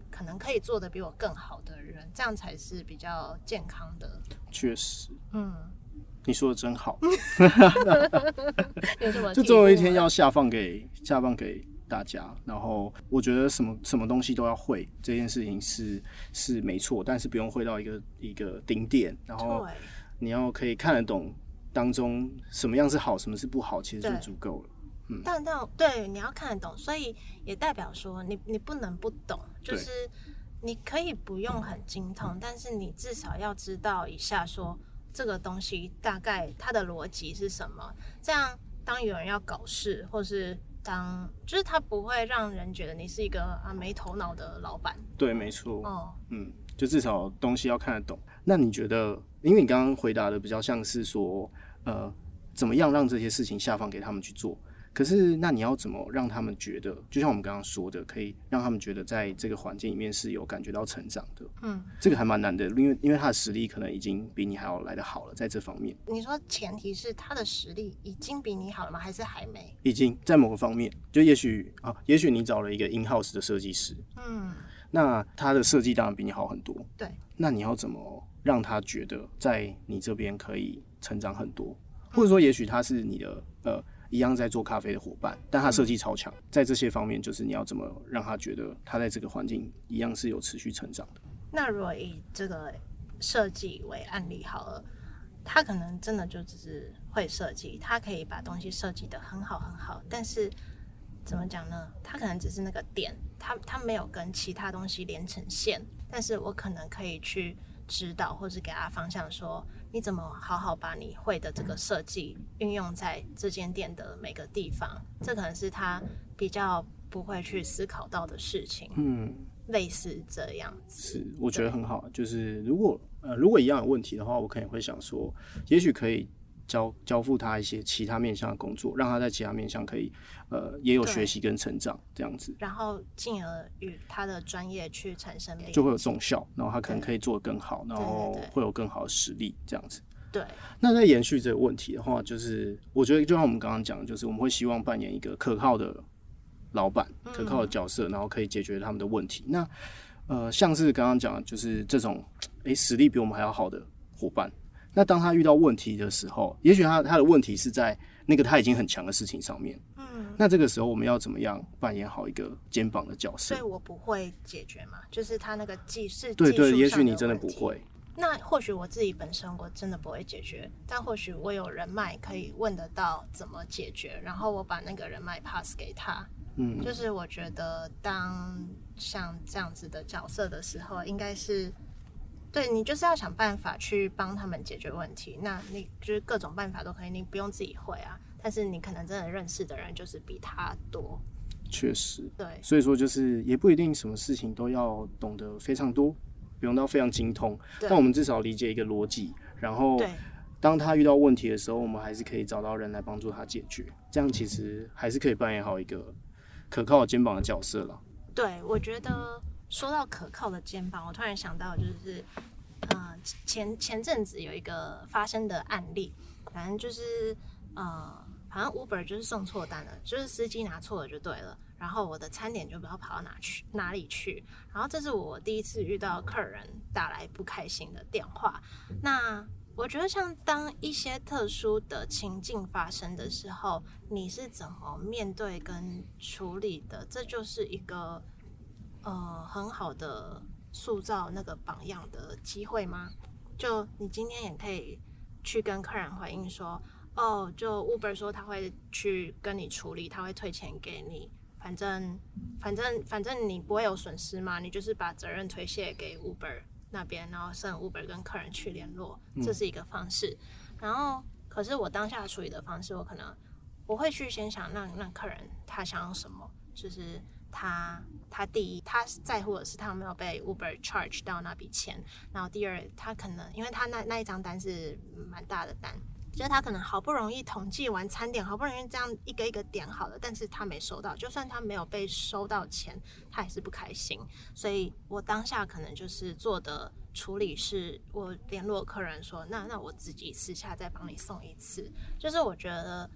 可能可以做得比我更好的人，这样才是比较健康的。确实，嗯。你说的真好，就总有一天要下放给下放给大家。然后我觉得什么什么东西都要会，这件事情是是没错，但是不用会到一个一个顶点。然后你要可以看得懂当中什么样是好，什么是不好，其实就足够了。嗯，但但对你要看得懂，所以也代表说你你不能不懂，就是你可以不用很精通，但是你至少要知道一下说。这个东西大概它的逻辑是什么？这样当有人要搞事，或是当就是他不会让人觉得你是一个啊没头脑的老板。对，没错。哦，嗯，就至少东西要看得懂。那你觉得，因为你刚刚回答的比较像是说，呃，怎么样让这些事情下放给他们去做？可是，那你要怎么让他们觉得，就像我们刚刚说的，可以让他们觉得在这个环境里面是有感觉到成长的？嗯，这个还蛮难的，因为因为他的实力可能已经比你还要来得好了，在这方面。你说前提是他的实力已经比你好了吗？还是还没？已经在某个方面，就也许啊，也许你找了一个 in house 的设计师，嗯，那他的设计当然比你好很多。对，那你要怎么让他觉得在你这边可以成长很多？或者说，也许他是你的呃。一样在做咖啡的伙伴，但他设计超强，在这些方面，就是你要怎么让他觉得他在这个环境一样是有持续成长的。那如果以这个设计为案例好了，他可能真的就只是会设计，他可以把东西设计得很好很好，但是怎么讲呢？他可能只是那个点，他他没有跟其他东西连成线，但是我可能可以去指导或是给他方向说。你怎么好好把你会的这个设计运用在这间店的每个地方？这可能是他比较不会去思考到的事情。嗯，类似这样子。是，我觉得很好。就是如果呃，如果一样有问题的话，我可能会想说，也许可以交交付他一些其他面向的工作，让他在其他面向可以呃也有学习跟成长这样子。然后进而与他的专业去产生就会有重效，然后他可能可以做得更好，然后会有更好的实力这样子。对。那在延续这个问题的话，就是我觉得就像我们刚刚讲的，就是我们会希望扮演一个可靠的老板，可靠的角色，然后可以解决他们的问题。嗯、那呃，像是刚刚讲的，就是这种诶实力比我们还要好的伙伴。那当他遇到问题的时候，也许他他的问题是在那个他已经很强的事情上面。嗯，那这个时候我们要怎么样扮演好一个肩膀的角色？所以我不会解决嘛，就是他那个技是对对，也许你真的不会。那或许我自己本身我真的不会解决，但或许我有人脉可以问得到怎么解决，然后我把那个人脉 pass 给他。嗯，就是我觉得当像这样子的角色的时候，应该是。对，你就是要想办法去帮他们解决问题，那你就是各种办法都可以，你不用自己会啊，但是你可能真的认识的人就是比他多。确实，对，所以说就是也不一定什么事情都要懂得非常多，不用到非常精通，但我们至少理解一个逻辑，然后当他遇到问题的时候，我们还是可以找到人来帮助他解决。这样其实还是可以扮演好一个可靠的肩膀的角色了。对，我觉得说到可靠的肩膀，我突然想到就是，呃，前前阵子有一个发生的案例，反正就是呃。好像 Uber 就是送错单了，就是司机拿错了就对了，然后我的餐点就不知道跑到哪去哪里去，然后这是我第一次遇到客人打来不开心的电话。那我觉得像当一些特殊的情境发生的时候，你是怎么面对跟处理的？这就是一个呃很好的塑造那个榜样的机会吗？就你今天也可以去跟客人回应说。哦，oh, 就 Uber 说他会去跟你处理，他会退钱给你，反正反正反正你不会有损失嘛，你就是把责任推卸给 Uber 那边，然后剩 Uber 跟客人去联络，这是一个方式。嗯、然后，可是我当下处理的方式，我可能我会去先想让让客人他想要什么，就是他他第一他在乎的是他有没有被 Uber charge 到那笔钱，然后第二他可能因为他那那一张单是蛮大的单。就是他可能好不容易统计完餐点，好不容易这样一个一个点好了，但是他没收到。就算他没有被收到钱，他也是不开心。所以我当下可能就是做的处理是，我联络客人说，那那我自己私下再帮你送一次。就是我觉得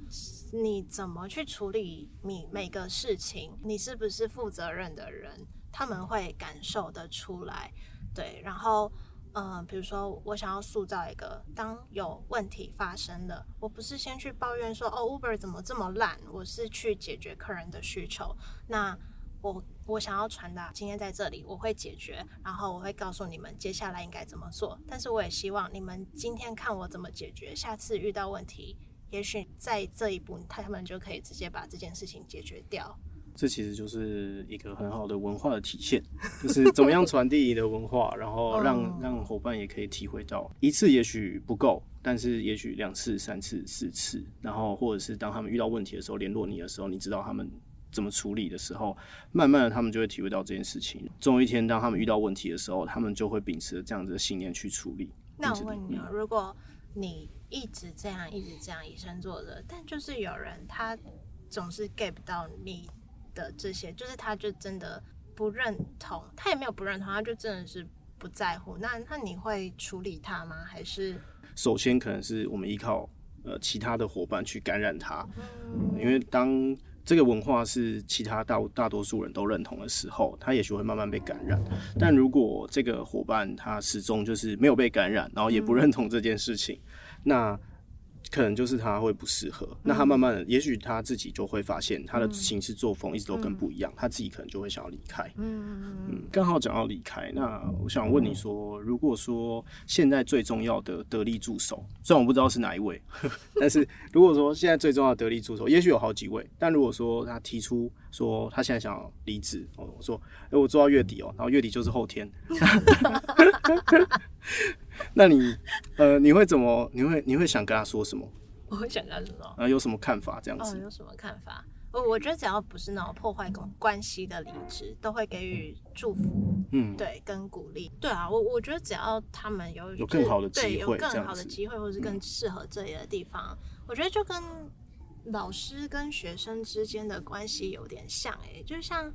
你怎么去处理你每个事情，你是不是负责任的人，他们会感受得出来。对，然后。嗯，比如说我想要塑造一个，当有问题发生了，我不是先去抱怨说，哦，Uber 怎么这么烂，我是去解决客人的需求。那我我想要传达，今天在这里我会解决，然后我会告诉你们接下来应该怎么做。但是我也希望你们今天看我怎么解决，下次遇到问题，也许在这一步他们就可以直接把这件事情解决掉。这其实就是一个很好的文化的体现，就是怎么样传递你的文化，然后让让伙伴也可以体会到，一次也许不够，但是也许两次、三次、四次，然后或者是当他们遇到问题的时候联络你的时候，你知道他们怎么处理的时候，慢慢的他们就会体会到这件事情。总有一天，当他们遇到问题的时候，他们就会秉持着这样子的信念去处理。那我问你啊，如果你一直这样、一直这样以身作则，但就是有人他总是 get 不到你。的这些，就是他就真的不认同，他也没有不认同，他就真的是不在乎。那那你会处理他吗？还是首先可能是我们依靠呃其他的伙伴去感染他，嗯，因为当这个文化是其他大大多数人都认同的时候，他也许会慢慢被感染。但如果这个伙伴他始终就是没有被感染，然后也不认同这件事情，嗯，那。可能就是他会不适合，那他慢慢的，嗯、也许他自己就会发现他的行事作风一直都跟不一样，嗯、他自己可能就会想要离开。嗯嗯，刚好讲到离开，那我想问你说，如果说现在最重要的得力助手，虽然我不知道是哪一位，但是如果说现在最重要的得力助手，也许有好几位，但如果说他提出说他现在想要离职，我说，哎、欸，我做到月底哦，然后月底就是后天。那你，呃，你会怎么？你会你会想跟他说什么？我会想跟他说什么？呃，有什么看法？这样子？哦，有什么看法？我我觉得只要不是那种破坏关关系的离职，都会给予祝福，嗯，对，跟鼓励。对啊，我我觉得只要他们有有更好的机会，对，有更好的机会，或者是更适合这里的地方，嗯，我觉得就跟老师跟学生之间的关系有点像，欸，诶，就像。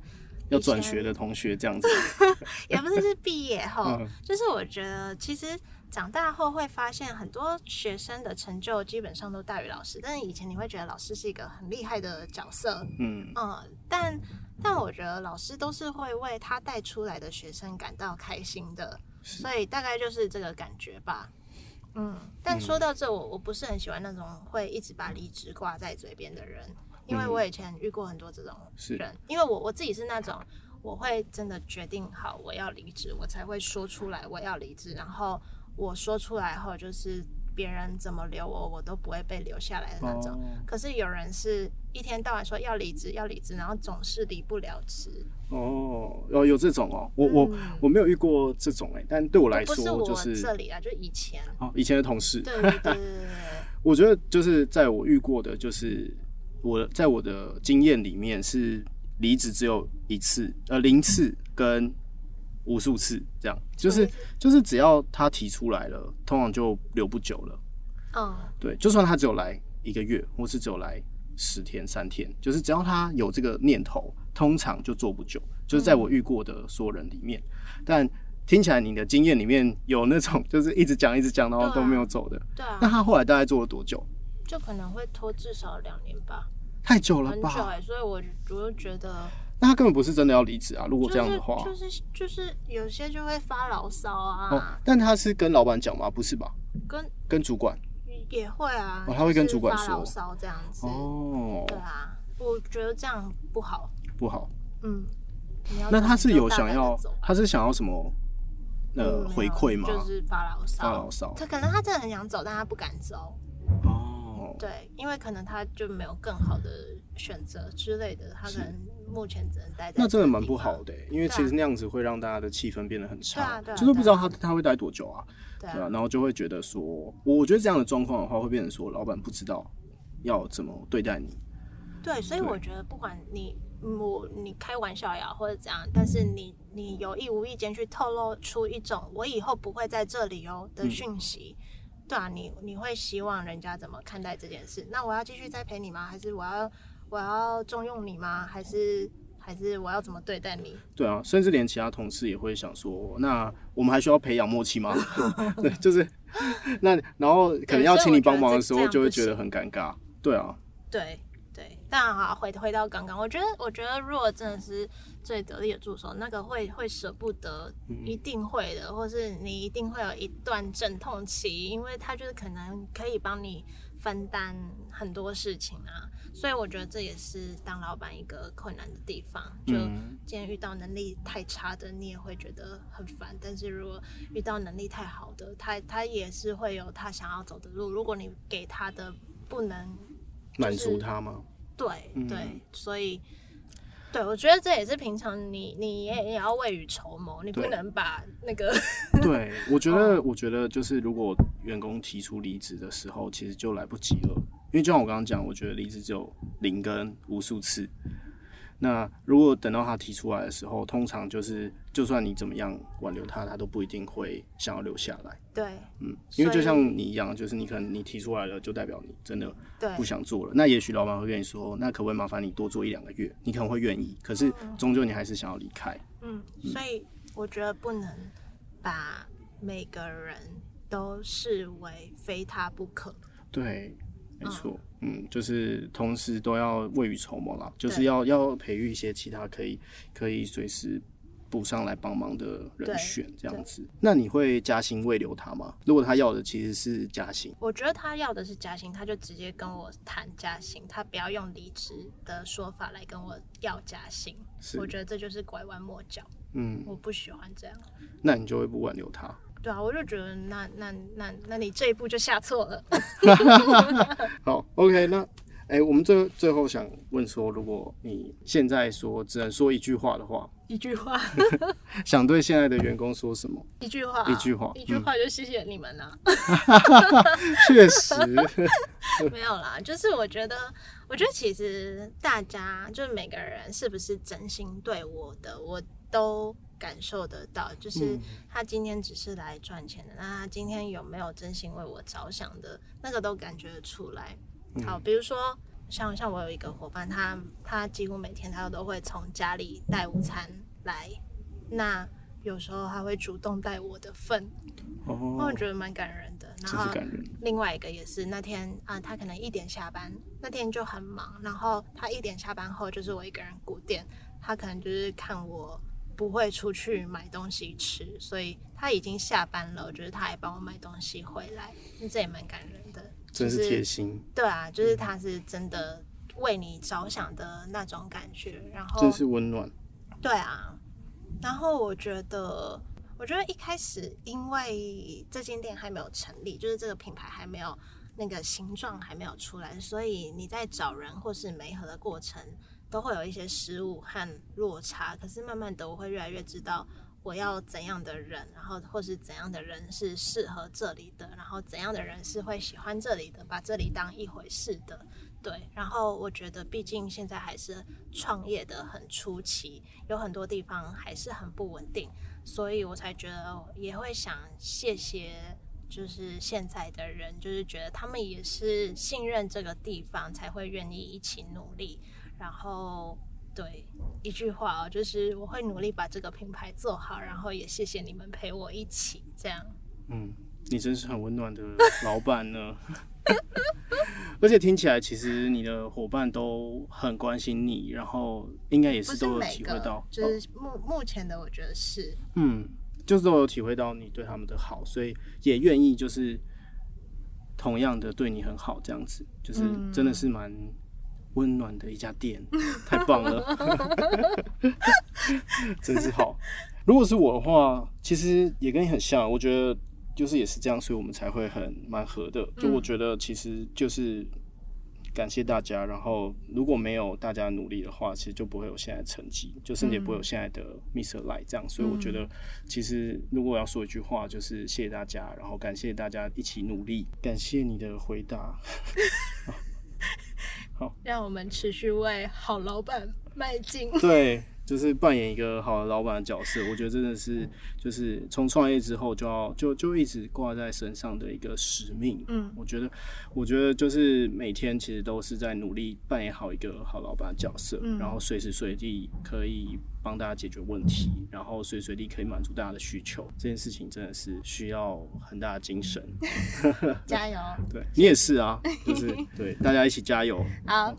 要转学的同学这样子，也不是是毕业后，嗯、就是我觉得其实长大后会发现很多学生的成就基本上都大于老师，但是以前你会觉得老师是一个很厉害的角色，嗯。嗯，但但我觉得老师都是会为他带出来的学生感到开心的，所以大概就是这个感觉吧，嗯。但说到这，我我不是很喜欢那种会一直把离职挂在嘴边的人。因为我以前遇过很多这种人，是因为我我自己是那种，我会真的决定好我要离职，我才会说出来我要离职，然后我说出来后，就是别人怎么留我，我都不会被留下来的那种。哦、可是有人是一天到晚说要离职要离职，然后总是离不了职。哦，哦有这种哦，我、嗯、我我没有遇过这种哎，但对我来说就是不是我这里啊，就以前哦，以前的同事。对对对对对。我觉得就是在我遇过的，就是。我在我的经验里面是离职只有一次，呃，零次跟无数次，这样就是就是只要他提出来了，通常就留不久了。嗯，对，就算他只有来一个月，或是只有来十天、三天，就是只要他有这个念头，通常就做不久。就是在我遇过的所有人里面，嗯、但听起来你的经验里面有那种 就是一直讲一直讲，然后都没有走的。对啊。那他后来大概做了多久？就可能会拖至少两年吧。太久了吧？很久哎、欸，所以我我就觉得。那他根本不是真的要离职啊！如果这样的话，就是就是、就是、有些就会发牢骚啊、哦。但他是跟老板讲吗？不是吧？跟跟主管也会啊。哦，他会跟主管说发牢骚这样子。哦。对啊，我觉得这样不好。不好。嗯。那他是有想要，他是想要什么？呃，回馈吗？就是发牢骚。发牢骚。他可能他真的很想走，但他不敢走。哦。对，因为可能他就没有更好的选择之类的，他可能目前只能待在。那真的蛮不好的，因为其实那样子会让大家的气氛变得很差，就是不知道他他会待多久啊。对啊。然后就会觉得说，我觉得这样的状况的话，会变成说，老板不知道要怎么对待你。对，所以我觉得不管你。我你开玩笑呀，或者怎样，但是你你有意无意间去透露出一种我以后不会在这里哦的讯息，嗯、对啊，你你会希望人家怎么看待这件事？那我要继续栽培你吗？还是我要我要重用你吗？还是还是我要怎么对待你？对啊，甚至连其他同事也会想说，那我们还需要培养默契吗？对，就是 那然后可能要请你帮忙的时候，就会觉得很尴尬。对啊，对。但好，回回到刚刚，我觉得，我觉得，如果真的是最得力的助手，那个会会舍不得，一定会的，或是你一定会有一段阵痛期，因为他就是可能可以帮你分担很多事情啊，所以我觉得这也是当老板一个困难的地方。就今天遇到能力太差的，你也会觉得很烦；但是如果遇到能力太好的，他他也是会有他想要走的路。如果你给他的不能满足他吗？对对，嗯、所以对我觉得这也是平常你你也也要未雨绸缪，你不能把那个。对，我觉得我觉得就是如果员工提出离职的时候，其实就来不及了，因为就像我刚刚讲，我觉得离职只有零跟无数次。那如果等到他提出来的时候，通常就是就算你怎么样挽留他，他都不一定会想要留下来。对，嗯，因为就像你一样，就是你可能你提出来了，就代表你真的不想做了。那也许老板会跟你说，那可不可以麻烦你多做一两个月？你可能会愿意，可是终究你还是想要离开。嗯，所以我觉得不能把每个人都视为非他不可。对。没错，嗯，就是同时都要未雨绸缪啦，就是要要培育一些其他可以可以随时补上来帮忙的人选，这样子。那你会加薪未留他吗？如果他要的其实是加薪，我觉得他要的是加薪，他就直接跟我谈加薪，他不要用离职的说法来跟我要加薪。我觉得这就是拐弯抹角，嗯，我不喜欢这样。那你就会不挽留他？对啊，我就觉得那那那那你这一步就下错了。好，OK，那哎、欸，我们最最后想问说，如果你现在说只能说一句话的话，一句话，想对现在的员工说什么？一句话，一句话，一句话就谢谢你们了。确实，没有啦，就是我觉得，我觉得其实大家就是每个人是不是真心对我的，我都。感受得到，就是他今天只是来赚钱的，嗯、那他今天有没有真心为我着想的，那个都感觉得出来。好，比如说像像我有一个伙伴，他他几乎每天他都会从家里带午餐来，那有时候他会主动带我的份，哦，我觉得蛮感人的。然后另外一个也是那天啊，他可能一点下班，那天就很忙，然后他一点下班后就是我一个人顾店，他可能就是看我。不会出去买东西吃，所以他已经下班了。我觉得他还帮我买东西回来，那这也蛮感人的，真是贴心。对啊，就是他是真的为你着想的那种感觉，然后真是温暖。对啊，然后我觉得，我觉得一开始因为这间店还没有成立，就是这个品牌还没有那个形状还没有出来，所以你在找人或是媒合的过程。都会有一些失误和落差，可是慢慢的我会越来越知道我要怎样的人，然后或是怎样的人是适合这里的，然后怎样的人是会喜欢这里的，把这里当一回事的。对，然后我觉得，毕竟现在还是创业的很初期，有很多地方还是很不稳定，所以我才觉得也会想谢谢，就是现在的人，就是觉得他们也是信任这个地方，才会愿意一起努力。然后，对，一句话哦，就是我会努力把这个品牌做好，然后也谢谢你们陪我一起这样。嗯，你真是很温暖的老板呢。而且听起来，其实你的伙伴都很关心你，然后应该也是都有体会到，就是目目前的，我觉得是，嗯，就是都有体会到你对他们的好，所以也愿意就是同样的对你很好，这样子，就是真的是蛮温暖的一家店，太棒了，真是好。如果是我的话，其实也跟你很像，我觉得。就是也是这样，所以我们才会很蛮合的。就我觉得，其实就是感谢大家。然后如果没有大家努力的话，其实就不会有现在的成绩，就甚至也不会有现在的 Mr. Light 这样。所以我觉得，其实如果我要说一句话，就是谢谢大家，然后感谢大家一起努力。感谢你的回答。好，让我们持续为好老板迈进。对。就是扮演一个好的老板的角色，我觉得真的是就是从创业之后就要就就一直挂在身上的一个使命。嗯，我觉得我觉得就是每天其实都是在努力扮演好一个好老板的角色，嗯，然后随时随地可以帮大家解决问题，然后随时随地可以满足大家的需求。这件事情真的是需要很大的精神。加油！对，你也是啊，就是对大家一起加油。好。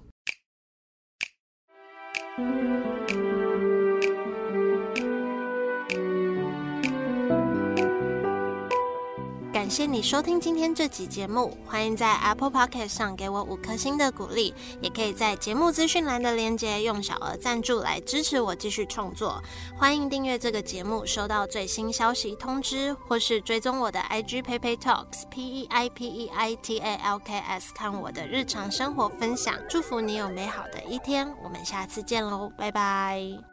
感谢你收听今天这集节目，欢迎在 Apple Podcast 上给我五颗星的鼓励，也可以在节目资讯栏的链接用小额赞助来支持我继续创作。欢迎订阅这个节目，收到最新消息通知，或是追踪我的 IG Peipei Talks P E I P E I T A L K S，看我的日常生活分享。祝福你有美好的一天，我们下次见喽，拜拜。